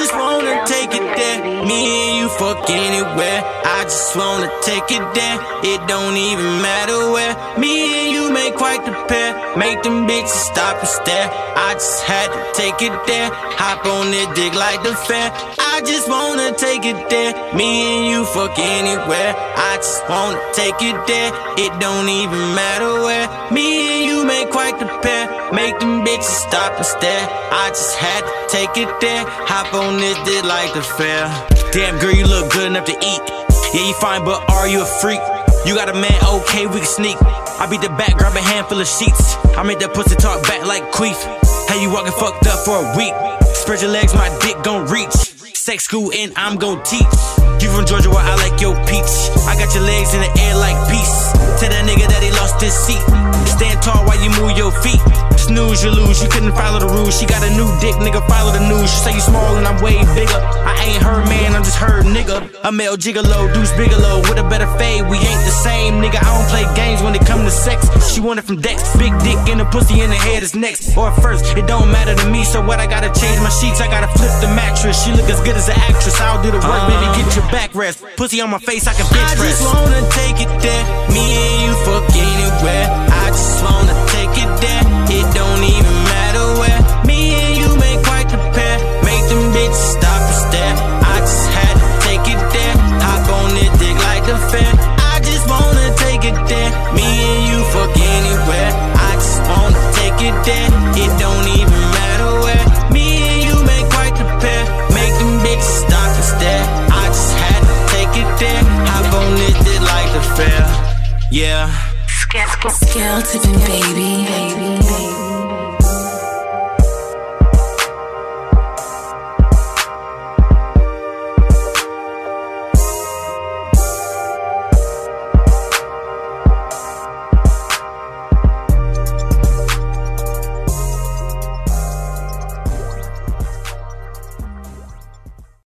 just wanna take it there. Me and you fuck anywhere. I just wanna take it there. It don't even matter where. Me and you make quite the pair. Make them bitches stop and stare. I just had to take it there. Hop on it, dig like the fair. I just wanna take it there. Me and you fuck anywhere. I just wanna take it there. It don't even matter where. Me and you make quite the pair. Bitches stop and stare. I just had to take it there. Hop on this dick like the fair. Damn girl, you look good enough to eat. Yeah, you fine, but are you a freak? You got a man, okay, we can sneak. I beat the back, grab a handful of sheets. I make that pussy talk back like queef. How you walking fucked up for a week? Spread your legs, my dick gon' reach. Sex school and I'm gon' teach. You from Georgia, where I like your peach. I got your legs in the air like peace. Tell that nigga that he lost his seat. Stand tall while you move your feet. Snooze, you lose. You couldn't follow the rules. She got a new dick, nigga. Follow the news. She say you small and I'm way bigger. I ain't her man, I'm just her nigga. A male gigolo, Deuce Bigalow with a better fade. We ain't the same, nigga. I don't play games when it come to sex. She want it from Dex. Big dick in the pussy in the head is next. Or first, it don't matter to me. So what? I gotta change my sheets. I gotta flip the mattress. She look as good as an actress. I'll do the work, baby. Get your back rest. Pussy on my face, I can bench press. I just wanna take it there. Yeah. Skeleton, baby. baby.